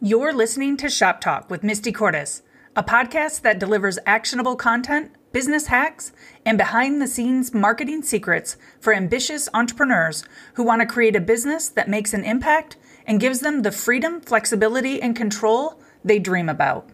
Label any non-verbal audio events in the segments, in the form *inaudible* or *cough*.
You're listening to Shop Talk with Misty Cordes, a podcast that delivers actionable content, business hacks, and behind the scenes marketing secrets for ambitious entrepreneurs who want to create a business that makes an impact and gives them the freedom, flexibility, and control they dream about.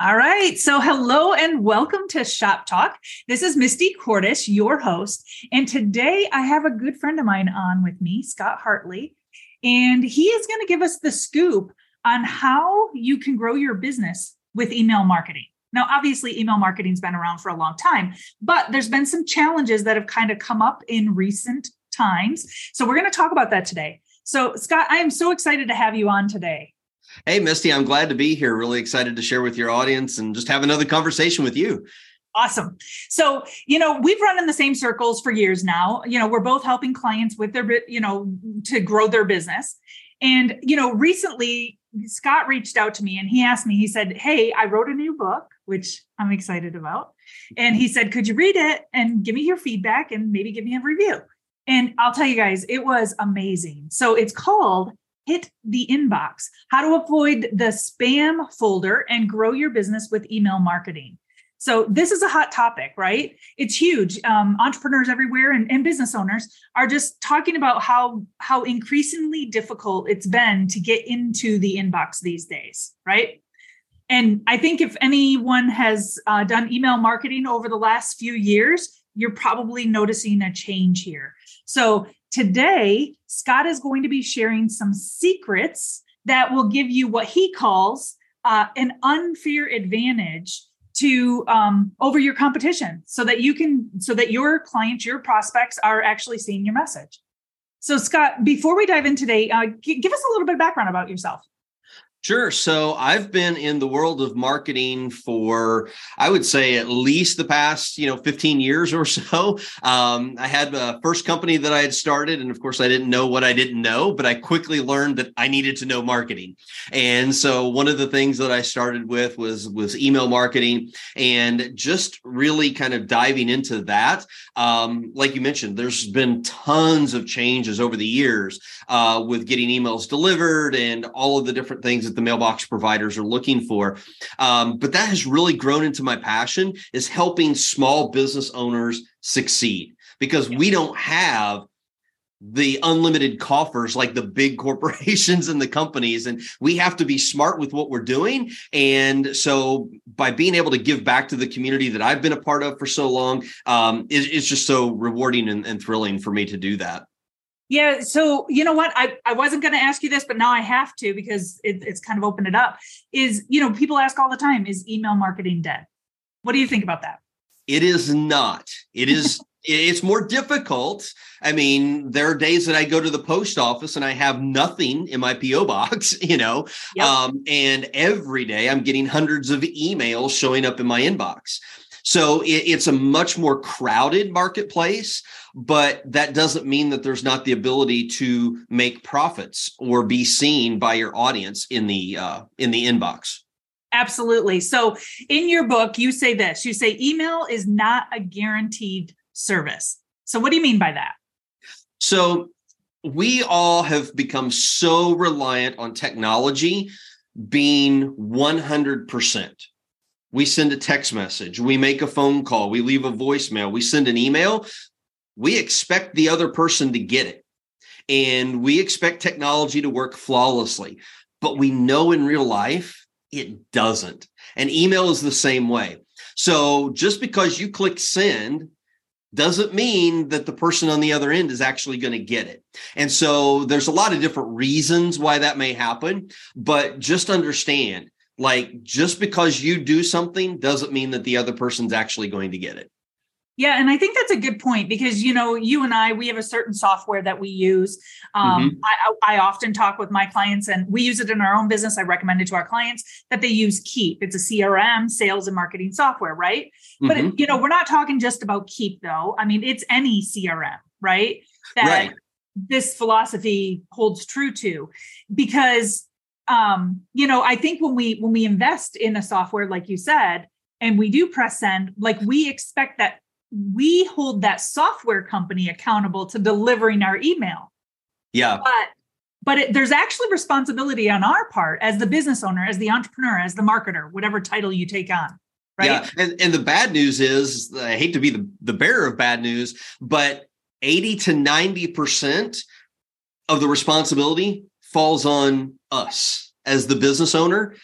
All right. So, hello and welcome to Shop Talk. This is Misty Cordes, your host. And today I have a good friend of mine on with me, Scott Hartley. And he is going to give us the scoop on how you can grow your business with email marketing. Now, obviously, email marketing's been around for a long time, but there's been some challenges that have kind of come up in recent times. So, we're going to talk about that today. So, Scott, I am so excited to have you on today. Hey, Misty, I'm glad to be here. Really excited to share with your audience and just have another conversation with you. Awesome. So, you know, we've run in the same circles for years now. You know, we're both helping clients with their, you know, to grow their business. And, you know, recently Scott reached out to me and he asked me, he said, Hey, I wrote a new book, which I'm excited about. And he said, Could you read it and give me your feedback and maybe give me a review? And I'll tell you guys, it was amazing. So it's called Hit the Inbox How to Avoid the Spam Folder and Grow Your Business with Email Marketing. So this is a hot topic, right? It's huge. Um, entrepreneurs everywhere and, and business owners are just talking about how how increasingly difficult it's been to get into the inbox these days, right? And I think if anyone has uh, done email marketing over the last few years, you're probably noticing a change here. So today, Scott is going to be sharing some secrets that will give you what he calls uh, an unfair advantage to um, over your competition so that you can so that your clients your prospects are actually seeing your message. So scott before we dive in today uh, g- give us a little bit of background about yourself Sure. So I've been in the world of marketing for, I would say, at least the past, you know, 15 years or so. *laughs* Um, I had a first company that I had started, and of course, I didn't know what I didn't know, but I quickly learned that I needed to know marketing. And so one of the things that I started with was was email marketing, and just really kind of diving into that. Um, like you mentioned, there's been tons of changes over the years uh, with getting emails delivered and all of the different things that the mailbox providers are looking for. Um, but that has really grown into my passion is helping small business owners succeed because we don't have the unlimited coffers like the big *laughs* corporations and the companies. And we have to be smart with what we're doing. And so by being able to give back to the community that i've been a part of for so long um, it, it's just so rewarding and, and thrilling for me to do that yeah. So you know what? I, I wasn't going to ask you this, but now I have to because it, it's kind of opened it up. Is, you know, people ask all the time, is email marketing dead? What do you think about that? It is not. It is *laughs* it's more difficult. I mean, there are days that I go to the post office and I have nothing in my PO box, *laughs* you know, yep. um, and every day I'm getting hundreds of emails showing up in my inbox. So it, it's a much more crowded marketplace, but that doesn't mean that there's not the ability to make profits or be seen by your audience in the uh, in the inbox. Absolutely. So in your book, you say this. You say email is not a guaranteed service. So what do you mean by that? So we all have become so reliant on technology being 100%. We send a text message, we make a phone call, we leave a voicemail, we send an email. We expect the other person to get it. And we expect technology to work flawlessly. But we know in real life, it doesn't. And email is the same way. So just because you click send doesn't mean that the person on the other end is actually going to get it. And so there's a lot of different reasons why that may happen, but just understand like just because you do something doesn't mean that the other person's actually going to get it. Yeah, and I think that's a good point because you know you and I we have a certain software that we use. Um, mm-hmm. I, I often talk with my clients, and we use it in our own business. I recommend it to our clients that they use Keap. It's a CRM, sales and marketing software, right? Mm-hmm. But it, you know we're not talking just about Keap though. I mean it's any CRM, right? That right. this philosophy holds true to, because um, you know, I think when we when we invest in a software, like you said, and we do press send, like we expect that we hold that software company accountable to delivering our email. Yeah. But but it, there's actually responsibility on our part as the business owner, as the entrepreneur, as the marketer, whatever title you take on. Right. Yeah. And, and the bad news is I hate to be the, the bearer of bad news, but 80 to 90% of the responsibility falls on us as the business owner.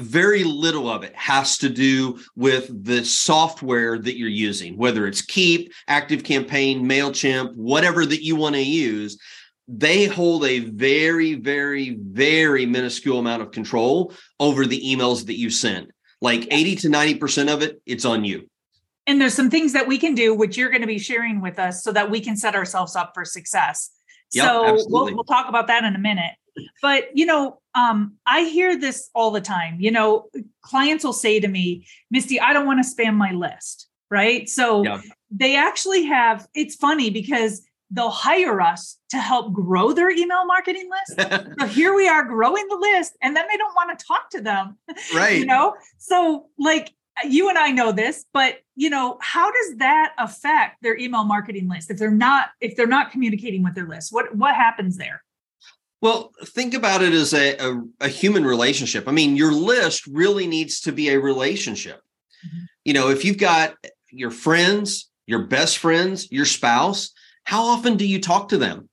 Very little of it has to do with the software that you're using, whether it's Keap, Active Campaign, MailChimp, whatever that you want to use. They hold a very, very, very minuscule amount of control over the emails that you send. Like 80 to 90% of it, it's on you. And there's some things that we can do, which you're going to be sharing with us so that we can set ourselves up for success. Yep, so we'll, we'll talk about that in a minute. But, you know, um, I hear this all the time. You know, clients will say to me, Misty, I don't want to spam my list. Right. So they actually have, it's funny because they'll hire us to help grow their email marketing list. *laughs* so here we are growing the list and then they don't want to talk to them. *laughs* Right. you know, so like you and I know this, but you know, how does that affect their email marketing list if they're not if they're not communicating with their list? What what happens there? Well, think about it as a, a, a human relationship. I mean, your list really needs to be a relationship. Mm-hmm. You know, if you've got your friends, your best friends, your spouse, how often do you talk to them?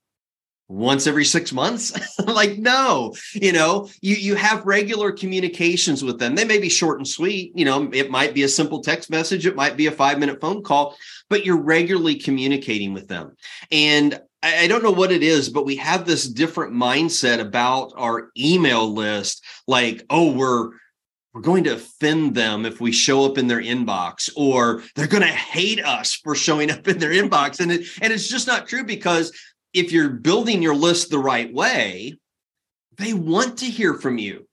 Once every six months? *laughs* Like no you know you you have regular communications with them. They may be short and sweet you know it might be a simple text message it might be a five minute phone call but you're regularly communicating with them. And I, I don't know what it is but we have this different mindset about our email list like oh we're we're going to offend them if we show up in their inbox or they're going to hate us for showing up in their inbox. And it, and it's just not true because if you're building your list the right way, they want to hear from you.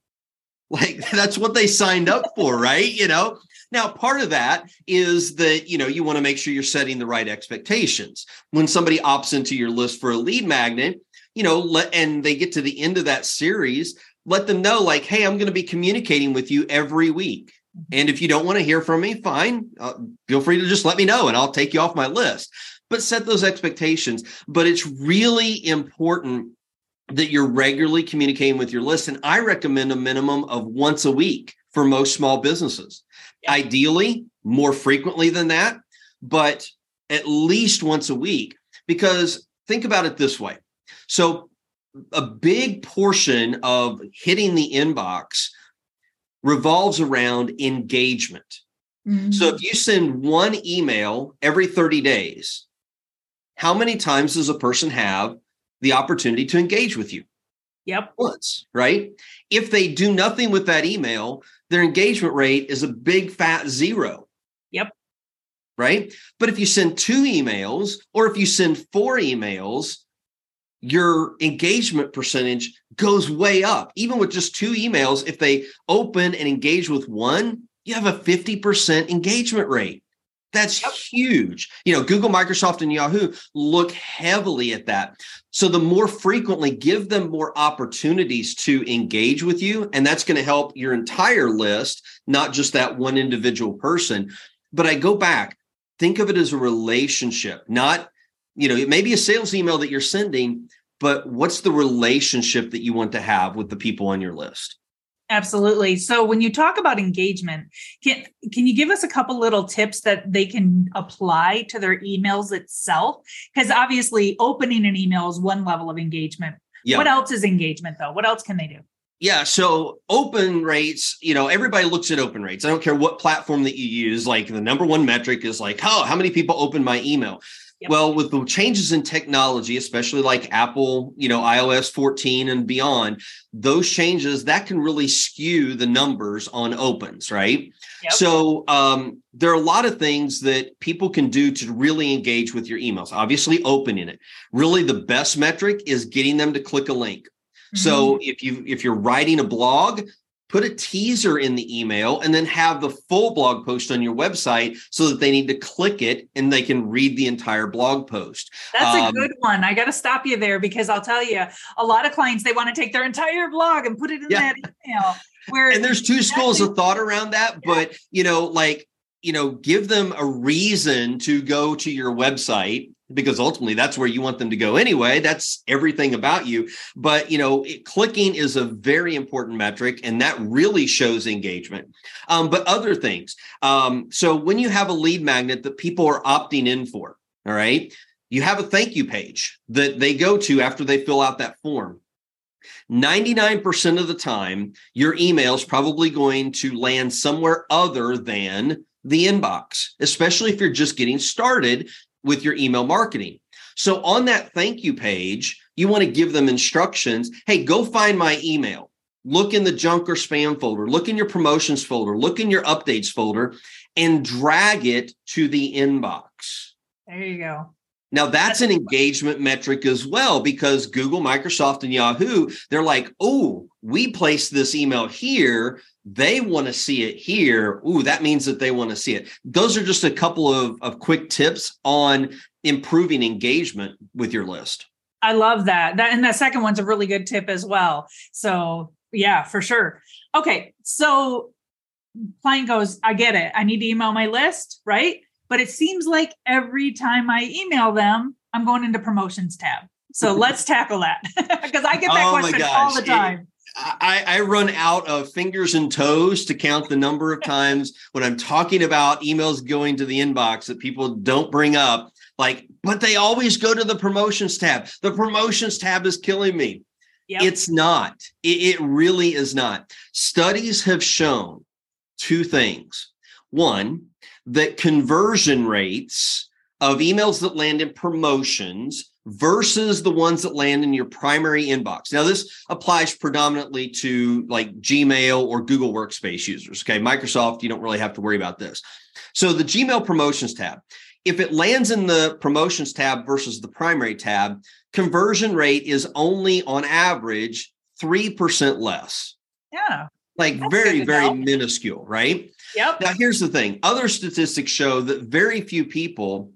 Like *laughs* that's what they signed up for, right? You know, now part of that is that, you know, you want to make sure you're setting the right expectations. When somebody opts into your list for a lead magnet, you know, let, and they get to the end of that series, let them know like, hey, I'm going to be communicating with you every week. And if you don't want to hear from me, fine. Uh, feel free to just let me know and I'll take you off my list but set those expectations. But it's really important that you're regularly communicating with your list. And I recommend a minimum of once a week for most small businesses. Yeah. Ideally, more frequently than that, but at least once a week. Because think about it this way. So, a big portion of hitting the inbox revolves around engagement. Mm-hmm. So, if you send one email every 30 days, how many times does a person have the opportunity to engage with you? Yep. Once, right? If they do nothing with that email, their engagement rate is a big fat zero. Yep. Right. But if you send two emails or if you send four emails, your engagement percentage goes way up. Even with just two emails, if they open and engage with one, you have a 50% engagement rate. That's yep. huge. You know, Google, Microsoft, and Yahoo look heavily at that. So the more frequently give them more opportunities to engage with you, and that's going to help your entire list, not just that one individual person. But I go back, think of it as a relationship, not, you know, it may be a sales email that you're sending, but what's the relationship that you want to have with the people on your list? Absolutely. So when you talk about engagement, can can you give us a couple little tips that they can apply to their emails itself? Because obviously opening an email is one level of engagement. Yeah. What else is engagement though? What else can they do? Yeah, so open rates, you know, everybody looks at open rates. I don't care what platform that you use. Like the number one metric is like, oh, how many people open my email? Yep. Well, with the changes in technology, especially like Apple, you know, iOS 14 and beyond, those changes that can really skew the numbers on opens, right? Yep. So um, there are a lot of things that people can do to really engage with your emails. Obviously, opening it. Really, the best metric is getting them to click a link. So mm-hmm. if you if you're writing a blog, put a teaser in the email and then have the full blog post on your website so that they need to click it and they can read the entire blog post. That's um, a good one. I got to stop you there because I'll tell you, a lot of clients they want to take their entire blog and put it in yeah. that email. Where and there's two schools of thought around that, yeah. but you know, like you know, give them a reason to go to your website because ultimately that's where you want them to go anyway. That's everything about you. But you know, it, clicking is a very important metric, and that really shows engagement. Um, but other things. Um, so when you have a lead magnet that people are opting in for, all right, you have a thank you page that they go to after they fill out that form. 99% of the time, your email is probably going to land somewhere other than the inbox, especially if you're just getting started with your email marketing. So on that thank you page, you want to give them instructions. Hey, go find my email. Look in the junk or spam folder, look in your promotions folder, look in your updates folder, and drag it to the inbox. There you go. Now that's an engagement metric as well because Google, Microsoft, and Yahoo, they're like, oh, we placed this email here. They want to see it here. Ooh, that means that they want to see it. Those are just a couple of, of quick tips on improving engagement with your list. I love that. That and that second one's a really good tip as well. So yeah, for sure. Okay. So client goes, I get it. I need to email my list, right? But it seems like every time I email them, I'm going into promotions tab. So *laughs* let's tackle that *laughs* because I get that oh question all the time. I, I, run out of fingers and toes to count the number of times when I'm talking about emails going to the inbox that people don't bring up. Like, but they always go to the promotions tab. The promotions tab is killing me. Yep. It's not. It, it really is not. Studies have shown two things. One, that conversion rates of emails that land in promotions versus the ones that land in your primary inbox. Now, this applies predominantly to like Gmail or Google Workspace users. Okay. Microsoft, you don't really have to worry about this. So, the Gmail promotions tab, if it lands in the promotions tab versus the primary tab, conversion rate is only on average 3% less. Yeah. Like That's very, very know. minuscule, right? Yep. Now, here's the thing other statistics show that very few people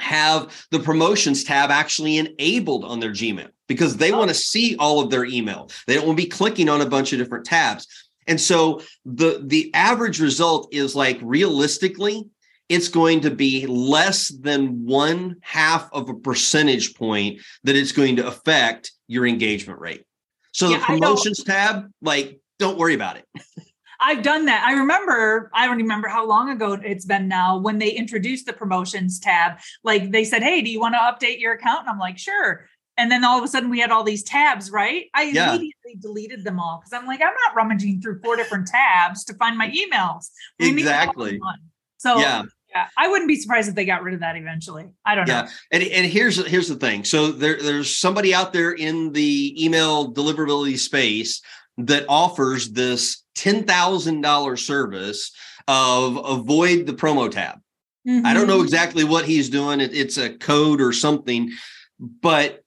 have the promotions tab actually enabled on their Gmail because they oh. want to see all of their email. They don't want to be clicking on a bunch of different tabs. And so the the average result is like realistically it's going to be less than one half of a percentage point that it's going to affect your engagement rate. So yeah, the promotions tab, like, don't worry about it. *laughs* I've done that. I remember, I don't remember how long ago it's been now when they introduced the promotions tab. Like they said, Hey, do you want to update your account? And I'm like, sure. And then all of a sudden we had all these tabs, right? I yeah. immediately deleted them all because I'm like, I'm not rummaging through four different tabs to find my emails. We exactly. So yeah. Yeah, I wouldn't be surprised if they got rid of that eventually. I don't yeah. know. And, and here's here's the thing. So there, there's somebody out there in the email deliverability space that offers this $10,000 service of avoid the promo tab. Mm-hmm. I don't know mm-hmm. exactly what he's doing. It, it's a code or something, but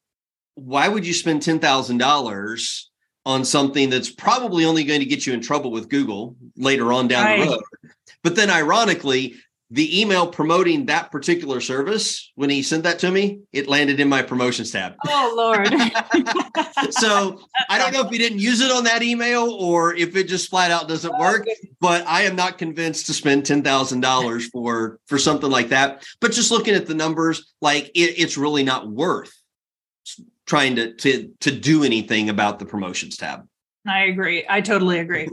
why would you spend $10,000 on something that's probably only going to get you in trouble with Google later on down right. the road? But then ironically, the email promoting that particular service when he sent that to me it landed in my promotions tab. Oh lord. *laughs* So i don't know if he didn't use it on that email or if it just flat out doesn't oh, work but i am not convinced to spend $10000 for for something like that. But just looking at the numbers like it, it's really not worth trying to to to do anything about the promotions tab. I agree. I totally agree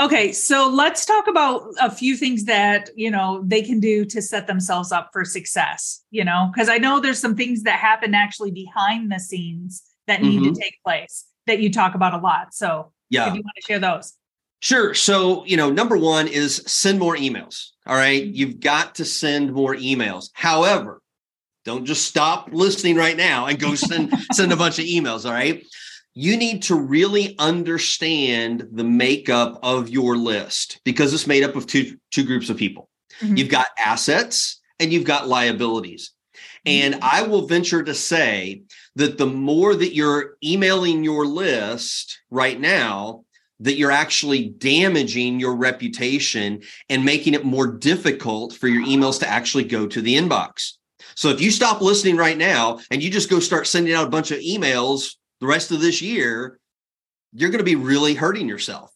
Okay, so let's talk about a few things that, you know, they can do to set themselves up for success, you know, because I know there's some things that happen actually behind the scenes that need mm-hmm. to take place that you talk about a lot. So, yeah. if you want to share those. Sure. So, you know, number one is send more emails. All right? mm-hmm. You've got to send more emails. However, don't just stop listening right now and go send send a bunch of emails. All right you need to really understand the makeup of your list because it's made up of two two groups of people. Mm-hmm. You've got assets and you've got liabilities. And mm-hmm. I will venture to say that the more that you're emailing your list right now, that you're actually damaging your reputation and making it more difficult for your emails to actually go to the inbox. So if you stop listening right now and you just go start sending out a bunch of emails the rest of this year, you're going to be really hurting yourself.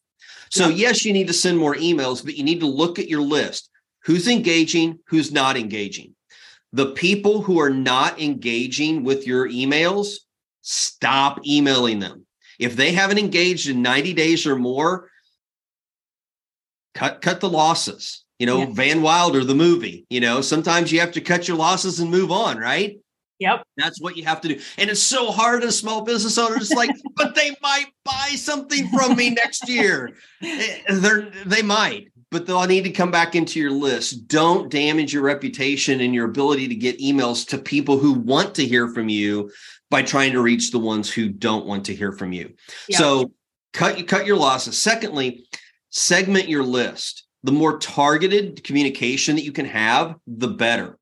So, yes, you need to send more emails, but you need to look at your list. Who's engaging? Who's not engaging? The people who are not engaging with your emails, stop emailing them. If they haven't engaged in 90 days or more, cut cut the losses. You know, yeah. Van Wilder, the movie, you know, sometimes you have to cut your losses and move on, right? Yep. That's what you have to do. And it's so hard as small business owners, like, *laughs* but they might buy something from me next year. Eh, they're they might, but they'll need to come back into your list. Don't damage your reputation and your ability to get emails to people who want to hear from you by trying to reach the ones who don't want to hear from you. Yep. So cut cut your losses. Secondly, segment your list. The more targeted communication that you can have, the better.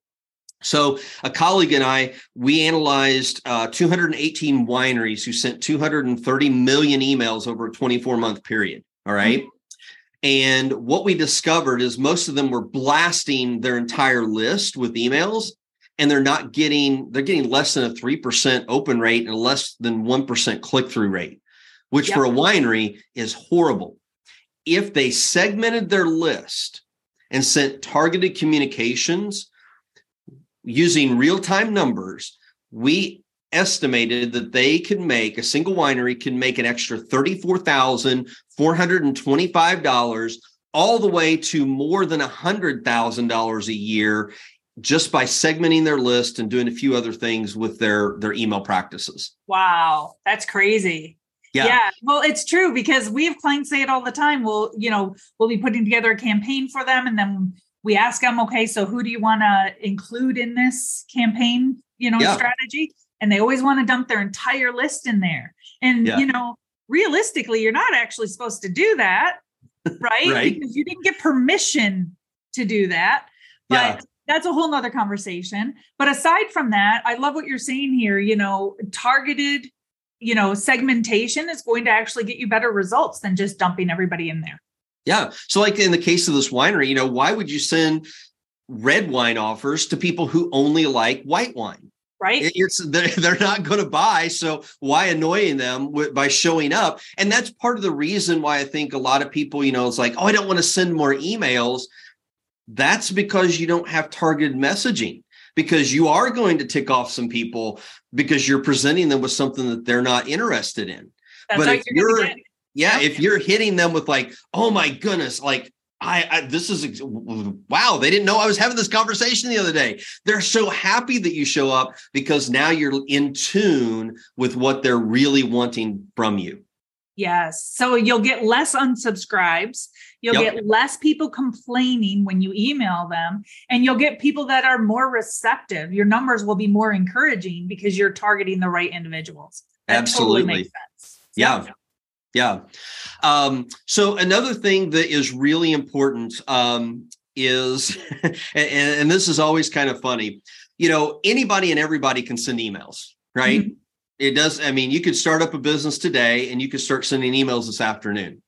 So, a colleague and I, we analyzed uh, 218 wineries who sent 230 million emails over a 24 month period. All right? mm-hmm. And what we discovered is most of them were blasting their entire list with emails and they're not getting, they're getting less than a 3% open rate and less than 1% click through rate, which yep. for a winery is horrible. If they segmented their list and sent targeted communications, using real time numbers, we estimated that they can make a single winery can make an extra $34,425 all the way to more than $100,000 a year just by segmenting their list and doing a few other things with their their email practices. Wow, that's crazy. Yeah. yeah. Well, it's true because we have clients say it all the time. We'll, you know, we'll be putting together a campaign for them and then we ask them, okay, so who do you want to include in this campaign, you know, yeah. strategy? And they always want to dump their entire list in there. And, yeah. you know, realistically, you're not actually supposed to do that, *laughs* right? right? Because you didn't get permission to do that. But yeah. that's a whole nother conversation. But aside from that, I love what you're saying here. You know, targeted, you know, segmentation is going to actually get you better results than just dumping everybody in there. Yeah. So, like in the case of this winery, you know, why would you send red wine offers to people who only like white wine? Right. It's they're, *laughs* they're not going to buy. So why annoying them with, by showing up? And that's part of the reason why I think a lot of people, you know, it's like, oh, I don't want to send more emails. That's because you don't have targeted messaging because you are going to tick off some people because you're presenting them with something that they're not interested in. That's but if you're, you're yeah, if you're hitting them with like, oh my goodness, like I, I, this is wow they didn't know i was having this conversation the other day. They're so happy that you show up because now you're in tune with what they're really wanting from you. Yes. So you'll get less unsubscribes. You'll yep. get less people complaining when you email them and you'll get people that are more receptive. Your numbers will be more encouraging because you're targeting the right individuals. That absolutely. totally makes sense. Yeah. yeah. Yeah. Um, so another thing that is really important um, is, *laughs* and, and, this is always kind of funny, you know, anybody and everybody can send emails, right? Mm-hmm. It does. I mean, you could start up a business today and you could start sending emails this afternoon.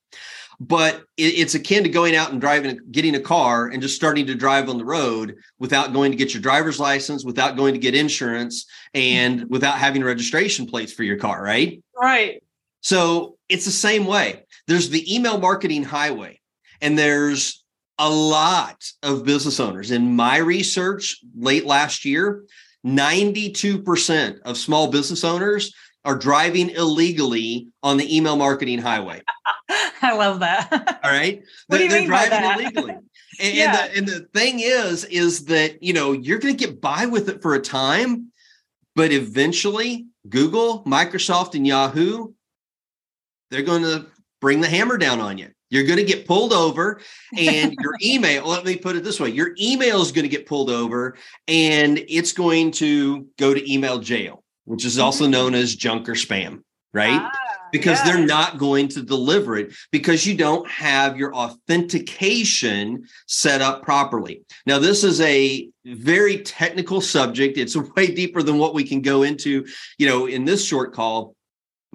But it, it's akin to going out and driving, getting a car and just starting to drive on the road without going to get your driver's license, without going to get insurance, and without having registration plates for your car, right? Right. So it's the same way. There's the email marketing highway, and there's a lot of business owners. In my research late last year, 92% of small business owners are driving illegally on the email marketing highway. *laughs* I love that. All right. *laughs* What they're, do you mean driving by that? illegally. *laughs* And, yeah. and, the, and the thing is, is that, you know, you're going to get by with it for a time, but eventually Google, Microsoft, and Yahoo they're going to bring the hammer down on you. You're going to get pulled over, and your *laughs* email, let me put it this way your email is going to get pulled over, and it's going to go to email jail, which is also mm-hmm. known as junk or spam, right? Ah, because they're not going to deliver it because you don't have your authentication set up properly. Now, this is a very technical subject. It's *laughs* way deeper than what we can go into, you know, in this short call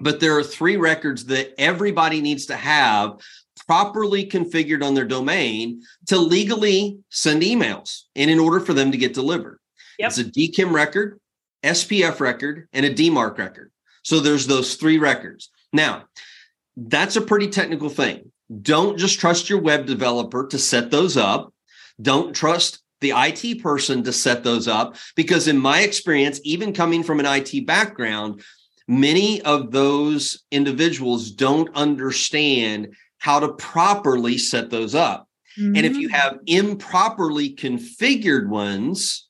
but there are three records that everybody needs to have properly configured on their domain to legally send emails and in order for them to get delivered. Yep. It's a DKIM record, SPF record, and a DMARC record. So there's those three records. Now, that's a pretty technical thing. Don't just trust your web developer to set those up. Don't trust the IT person to set those up because, in my experience, even coming from an IT background, many of those individuals don't understand how to properly set those up. Mm-hmm. And if you mm. have improperly configured ones,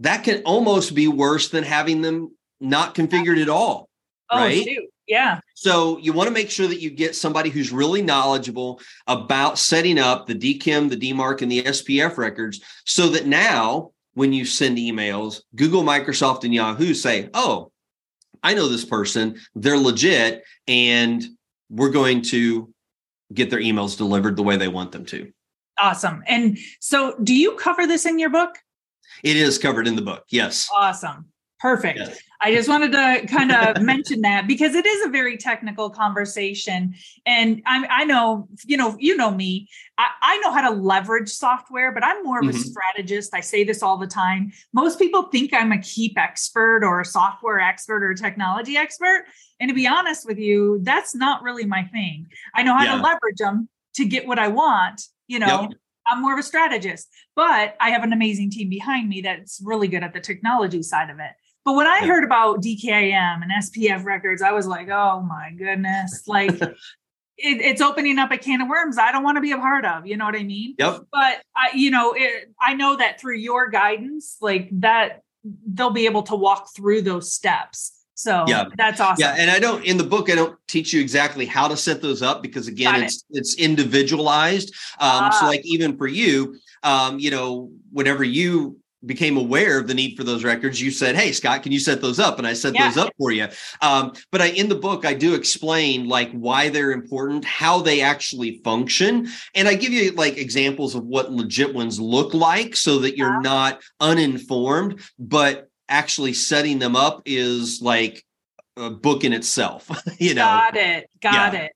that can almost be worse than having them not configured at all. Oh, right? Shoot. Yeah. So you want to make sure that you get somebody who's really knowledgeable about setting up the DKIM, the DMARC, and the SPF records so that now when you send emails, Google, Microsoft, and Yahoo say, oh, I know this person, they're legit, and we're going to get their emails delivered the way they want them to. Awesome. And so do you cover this in your book? It is covered in the book. Yes. Awesome. Perfect. Yes. I just wanted to kind of *laughs* mention that because it is a very technical conversation. And I, I know, you know, you know me, I, I, know how to leverage software, but I'm more of mm-hmm. a strategist. I say this all the time. Most people think I'm a Keap expert or a software expert or a technology expert. And to be honest with you, that's not really my thing. I know how yeah. to leverage them to get what I want, you know. Yep. I'm more of a strategist, but I have an amazing team behind me that's really good at the technology side of it. But when I heard about DKIM and SPF records, I was like, oh my goodness, like *laughs* it, it's opening up a can of worms I don't want to be a part of. You know what I mean? Yep. But I, you know, it, I know that through your guidance, like that, they'll be able to walk through those steps. So yeah, that's awesome. Yeah, and I don't in the book I don't teach you exactly how to set those up because again it's it. it's individualized. Um, So ah. like even for you, um, you know, whenever you became aware of the need for those records, you said, "Hey, Scott, can you set those up?" And I set yeah. those up for you. Um, but I, in the book, I do explain like why they're important, how they actually function, and I give you like examples of what legit ones look like, so that you're yeah. not uninformed. But actually setting them up is like a book in itself. *laughs* you know, got it, got yeah. it.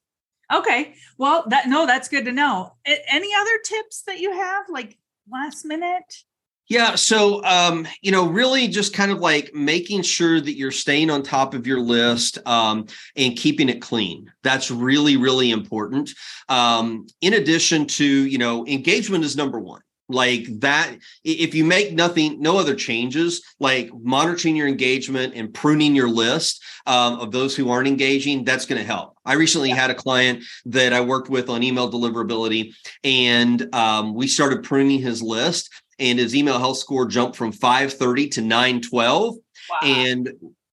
Okay, well, that no, that's good to know. Any other tips that you have, like last minute? Yeah. So, um, you know, really just kind of like making sure that you're staying on top of your list um, and keeping it clean. That's really, really important. Um, in addition to, you know, engagement is number one like that if you make nothing no other changes like monitoring your engagement and pruning your list um, of those who aren't engaging that's going to help i recently had a client that i worked with on email deliverability and um, we started pruning his list and his email health score jumped from 530 to 912. Wow. And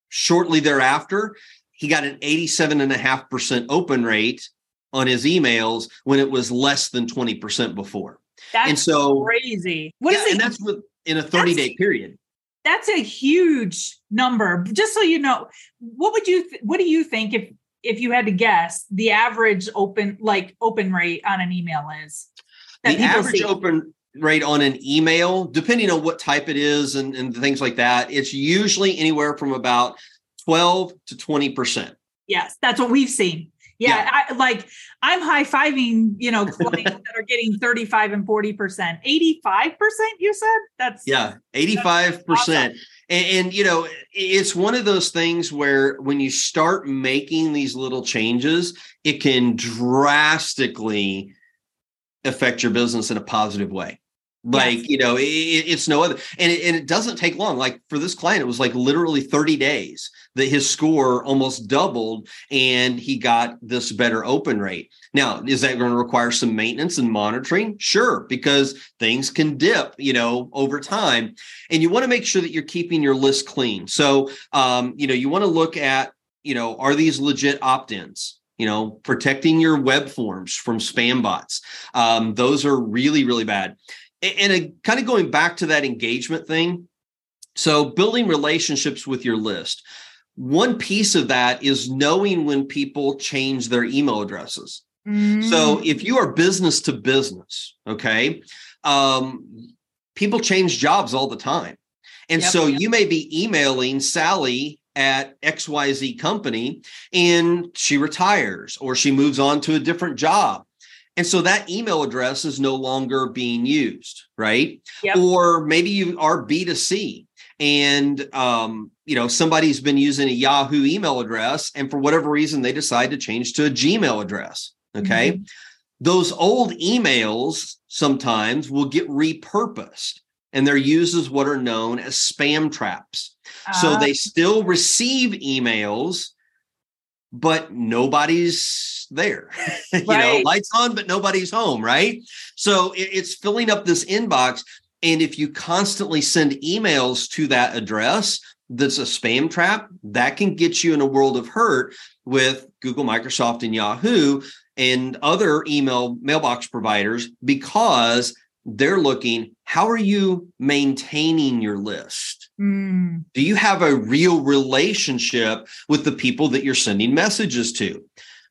shortly thereafter, he got an 87.5% open rate on his emails when it was less than 20% before. That's and so crazy. What yeah, is it? And that's with, in a 30 day period. That's a huge number. Just so you know, what would you th- what do you think if if you had to guess the average open like open rate on an email is? The average see? open rate on an email, depending on what type it is and, and things like that, it's usually anywhere from about 12 to 20%. Yes, that's what we've seen. Yeah, yeah. I, like I'm high fiving, you know, *laughs* clients that are getting 35 and 40%. 85%, you said? That's yeah, 85%. That's awesome. and, and, you know, it's one of those things where when you start making these little changes, it can drastically affect your business in a positive way. Like yes. you know it, it's no other and it, and it doesn't take long. Like for this client it was like literally 30 days that his score almost doubled and he got this better open rate. Now is that going to require some maintenance and monitoring? Sure because things can dip you know over time and you want to make sure that you're keeping your list clean. So um, you know you want to look at you know are these legit opt-ins you know protecting your web forms from spam bots. Um, those are really really bad. And a, kind of going back to that engagement thing so building relationships with your list. One piece of that is knowing when people change their email addresses. Mm. so if you are business to business okay um, people change jobs all the time. And yep, so yep. you may be emailing sally at xyz company and she retires or she moves on to a different job and so that email address is no longer being used, right? Yep. Or maybe you are B2C and um, you know somebody's been using a Yahoo email address and for whatever reason they decide to change to a Gmail address. Okay. Mm-hmm. those old emails sometimes will get repurposed and they're used as what are known as spam traps. Uh, so ah. they still receive emails, but nobody's there. *laughs* you know, lights on, but nobody's home, right? So it, it's filling up this inbox. And if you constantly send emails to that address, that's a spam trap that can get you in a world of hurt with Google, Microsoft, and Yahoo and other email mailbox providers because they're looking how are you maintaining your list? Mm. do you have a real relationship with the people that you're sending messages to?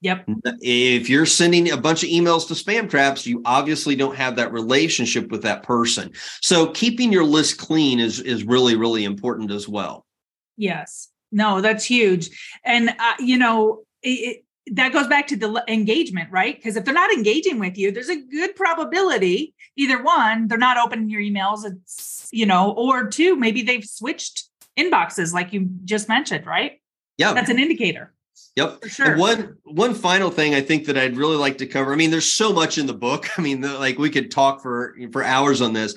Yep. If you're sending a bunch of emails to spam traps you obviously don't have that relationship with that person. So keeping your list clean is is really really important as well. Yes. No that's huge. And uh, you know it, that goes back to the engagement, right? Because if they're not engaging with you, there's a good probability either one, they're not opening your emails, it's, you know, or two, maybe they've switched inboxes, like you just mentioned, right? Yeah. That's an indicator. Yep. For sure. And one one final thing I think that I'd really like to cover. I mean, there's so much in the book. *laughs* I mean, the, like we could talk for for hours on this.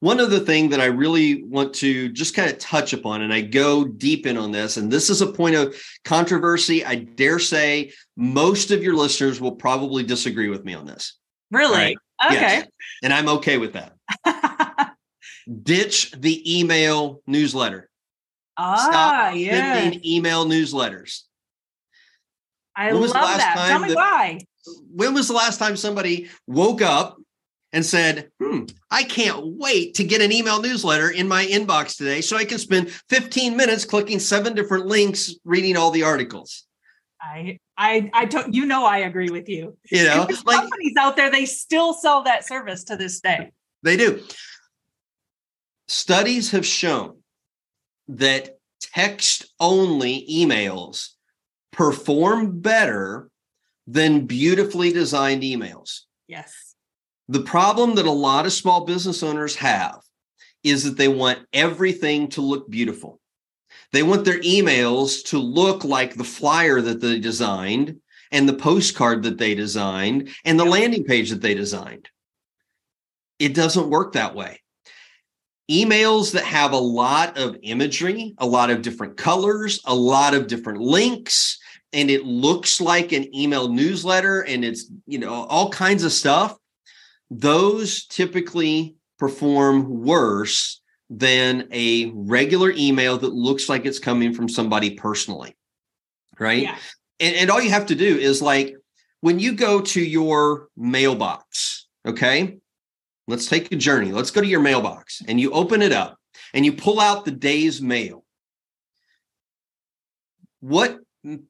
One other thing that I really want to just kind of touch upon, and I go deep in on this, and this is a point of controversy. I dare say most of your listeners will probably disagree with me on this. Really? Right? Okay. Yes. And I'm okay with that. *laughs* Ditch the email newsletter. Ah, Stop yeah. sending email newsletters. I love that. Tell me that, why. When was the last time somebody woke up and said, hmm, I can't wait to get an email newsletter in my inbox today so I can spend 15 minutes clicking seven different links reading all the articles. I I I don't you know I agree with you. You know, like companies out there, they still sell that service to this day. They do. Studies have shown that text only emails perform better than beautifully designed emails. Yes. The problem that a lot of small business owners have is that they want everything to look beautiful. They want their emails to look like the flyer that they designed and the postcard that they designed and the landing page that they designed. It doesn't work that way. Emails that have a lot of imagery, a lot of different colors, a lot of different links, and it looks like an email newsletter and it's, you know, all kinds of stuff those typically perform worse than a regular email that looks like it's coming from somebody personally. Right. Yeah. And, and all you have to do is like when you go to your mailbox, okay, let's take a journey. Let's go to your mailbox and you open it up and you pull out the day's mail. What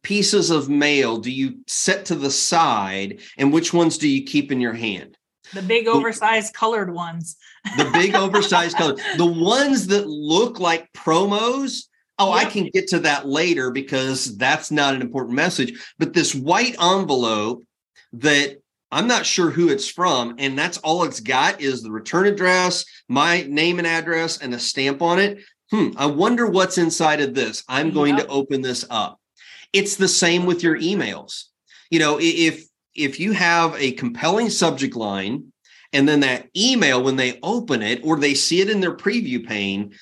pieces of mail do you set to the side and which ones do you keep in your hand? The big oversized colored ones. the big *laughs* oversized color. The ones that look like promos. Oh, yep. I can get to that later because that's not an important message. But this white envelope that I'm not sure who it's from, and that's all it's got is the return address, my name and address, and a stamp on it. Hmm, I wonder what's inside of this. I'm going yep. to open this up. It's the same with your emails. You know, if if you have a compelling subject line and then that email when they open it or they see it in their preview pane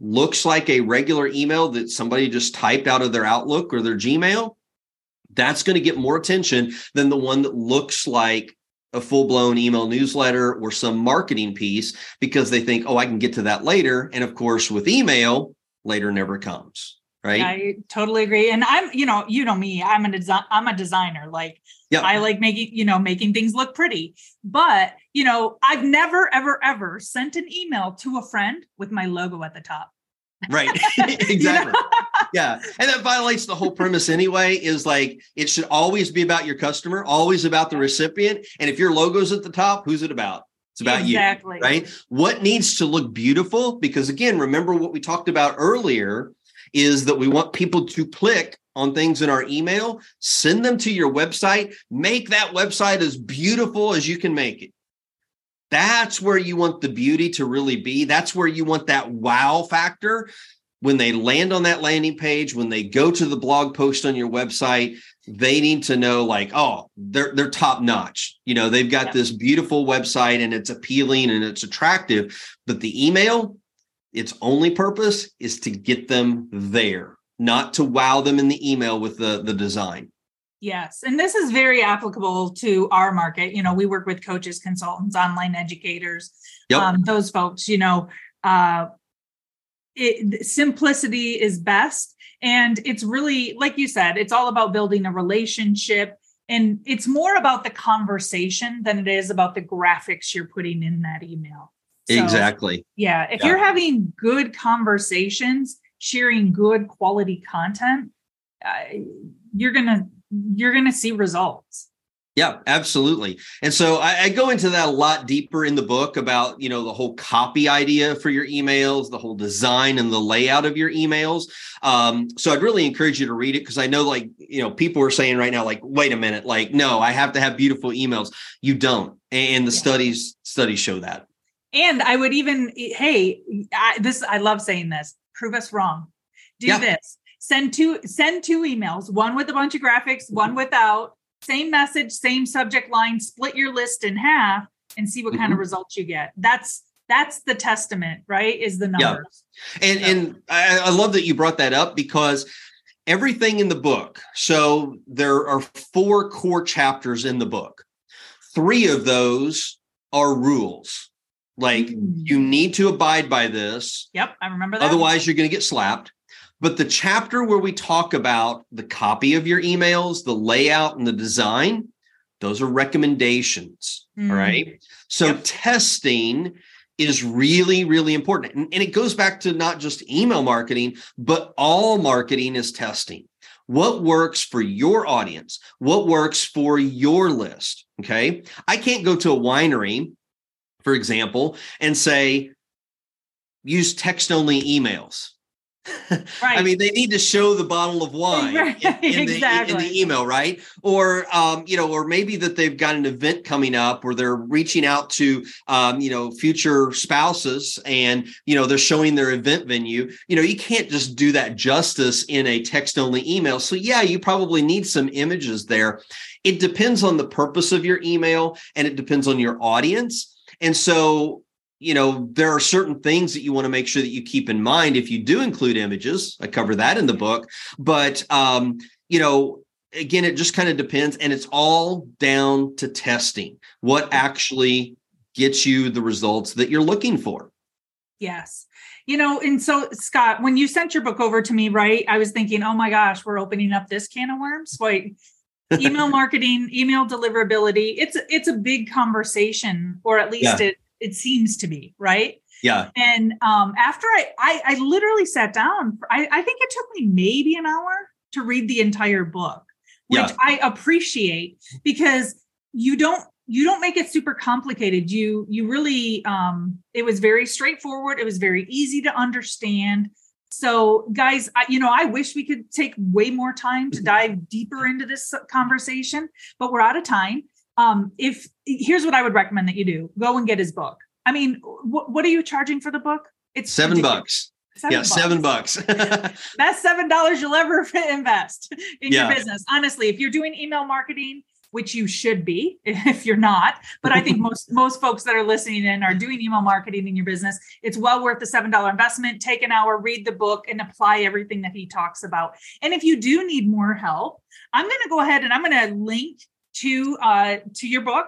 looks like a regular email that somebody just typed out of their outlook or their gmail that's going to get more attention than the one that looks like a full-blown email newsletter or some marketing piece because they think oh i can get to that later. And of course with email later never comes right i totally agree and i'm you know you know me i'm a design i'm a designer like yeah. I like making, you know, making things look pretty. But, you know, I've never, ever, ever sent an email to a friend with my logo at the top. Right. *laughs* *laughs* exactly. yeah. And that violates the whole premise anyway, is like it should always be about your customer, always about the recipient. And if your logo's at the top, who's it about? It's about exactly. you. Right. What needs to look beautiful? Because again, remember what we talked about earlier is that we want people to click on things in our email, send them to your website, make that website as beautiful as you can make it. That's where you want the beauty to really be. That's where you want that wow factor when they land on that landing page, when they go to the blog post on your website. they need to know like oh they're they're top notch you know they've got yeah. this beautiful website and it's appealing and it's attractive but the email its only purpose is to get them there not to wow them in the email with the the design yes and this is very applicable to our market you know we work with coaches consultants online educators yep. um, those folks you know uh, it, simplicity is best and it's really, like you said, it's all about building a relationship. And it's more about the conversation than it is about the graphics you're putting in that email. So, exactly. Yeah. If yeah. you're having good conversations, sharing good quality content, uh, you're going to you're going to see results. Yeah, absolutely. And so I, I, go into that a lot deeper in the book about, you know, the whole copy idea for your emails, the whole design and the layout of your emails. Um, so I'd really encourage you to read it because I know like, you know, people are saying right now, like, wait a minute, like, no, I have to have beautiful emails. You don't. And the yeah. studies, studies show that. And I would even, hey, I, this, I love saying this, prove us wrong. Do yeah. this. Send two, send two emails, one with a bunch of graphics, one without same message, same subject line, split your list in half and see what mm-hmm. kind of mm-hmm. results you get. That's that's the testament, right? Is the numbers. Yeah. And so. and I, I love that you brought that up because everything in the book. So there are four core chapters in the book. Three of those are rules. Like mm. you need to abide by this. Yep, I remember that. Otherwise, you're going to get slapped. But the chapter where we talk about the copy of your emails, the layout, and the design, those are recommendations. Mm. All right. So yep. testing is really, really important. And, and it goes back to not just email marketing, but all marketing is testing. What works for your audience? What works for your list? Okay. I can't go to a winery, for example, and say, use text only emails *laughs* Right. I mean, they need to show the bottle of *laughs* wine right. in, in, exactly. the, in, the, email, right? Or, um, you know, or maybe that they've got an event coming up where they're reaching out to, um, you know, future spouses and, you know, they're showing their event venue. You know, you can't just do that justice in a text only email. So, yeah, you probably need some images there. It depends on the purpose of your email and it depends on your audience. And so, you know, there are certain things that you want to make sure that you keep in mind if you do include images. I cover that in the book, but um, you know, again, it just kind of depends, and it's all down to testing what actually gets you the results that you're looking for. Yes. You know, and so Scott, when you sent your book over to me, right, I was thinking, oh my gosh, we're opening up this can of worms. Wait, email marketing, email deliverability, it's it's a big conversation, or at least yeah. it it seems to be right? Yeah. And um after i i, I literally sat down I, I think it took me maybe an hour to read the entire book which yeah. i appreciate because you don't you don't make it super complicated. You you really um it was very straightforward. It was very easy to understand so guys I, you know i wish we could take way more time to *laughs* dive deeper into this conversation but we're out of time um, if here's what I would recommend that you do: go and get his book. I mean, wh- what are you charging for the book? It's seven ridiculous. bucks. Seven yeah, bucks. seven bucks. That's *laughs* seven dollars you'll ever *laughs* invest in yeah. your business. Honestly, if you're doing email marketing, which you should be *laughs* if you're not, but I think *laughs* most most folks that are listening in are doing email marketing in your business. It's well worth the seven dollar investment. Take an hour, read the book, and apply everything that he talks about. And if you do need more help, I'm going to go ahead and I'm going to link to uh, to your book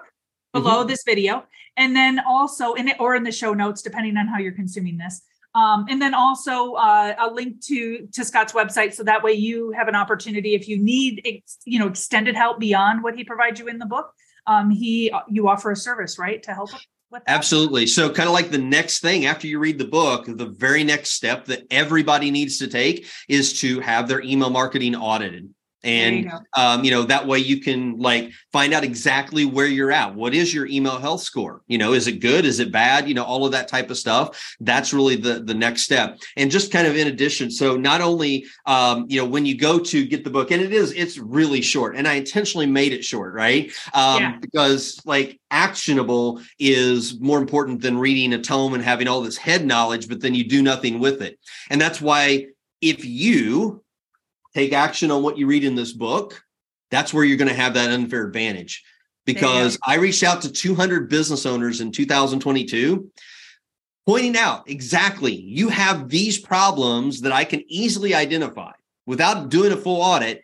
below mm-hmm. this video, and then also in it or in the show notes, depending on how you're consuming this. Um, and then also uh, a link to to Scott's website, so that way you have an opportunity if you need ex, you know extended help beyond what he provides you in the book. Um, he you offer a service right to help. With that. Absolutely. So, kind of like the next thing after you read the book, the very next step that everybody needs to take is to have their email marketing audited and you, um, you know that way you can like find out exactly where you're at. What is your email health score? You know is it good? Is it bad? You know all of that type of stuff. That's really the the next step. And just kind of in addition so not only um, you know when you go to get the book and it is it's really short and i intentionally made it short right? Um, yeah. because like actionable is more important than reading a tome and having all this head knowledge but then you do nothing with it. And that's why if you take action on what you read in this book that's where you're going to have that unfair advantage. Because I reached out to 200 business owners in 2022 pointing out exactly you have these problems that I can easily identify without doing a full audit.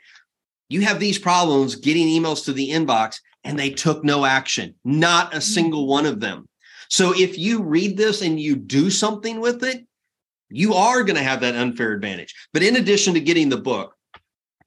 You have these problems getting emails to the inbox and they took no action, not a single one of them. So if you read this and you do something with it, you are going to have that unfair advantage. But in addition to getting the book,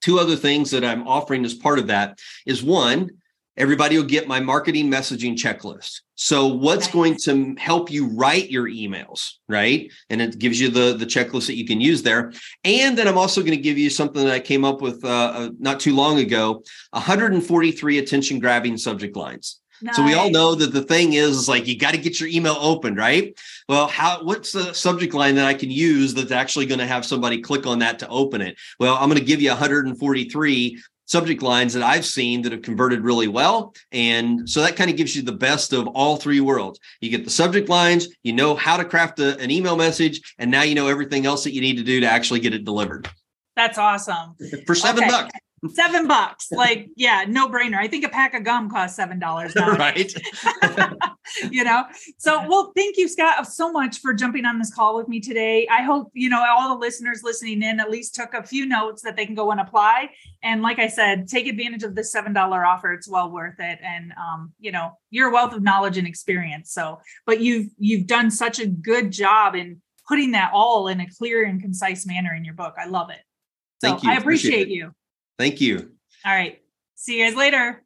two other things that I'm offering as part of that is one, everybody will get my marketing messaging checklist. So what's nice. going to help you write your emails, right? And it gives you the the checklist that you can use there. And then I'm also going to give you something that I came up with uh, uh, not too long ago, 143 attention grabbing subject lines. Nice. So we all know that the thing is, is like you got to get your email opened, right? Well, how what's the subject line that I can use that's actually going to have somebody click on that to open it? Well, I'm going to give you 143 subject lines that I've seen that have converted really well. And so that kind of gives you the best of all three worlds. You get the subject lines, you know how to craft a, an email message, and now you know everything else that you need to do to actually get it delivered. That's awesome. For seven okay. bucks seven bucks. Like, yeah, no brainer. I think a pack of gum costs seven dollars. *laughs* right. *laughs* you know. So, well, thank you, Scott, so much for jumping on this call with me today. I hope you know all the listeners listening in at least took a few notes that they can go and apply. And like I said, take advantage of this seven dollar offer. It's well worth it. And um, you know, you're wealth of knowledge and experience. So, but you've you've done such a good job in putting that all in a clear and concise manner in your book. I love it. So Thank you. I appreciate, appreciate you. Thank you. All right. See you guys later.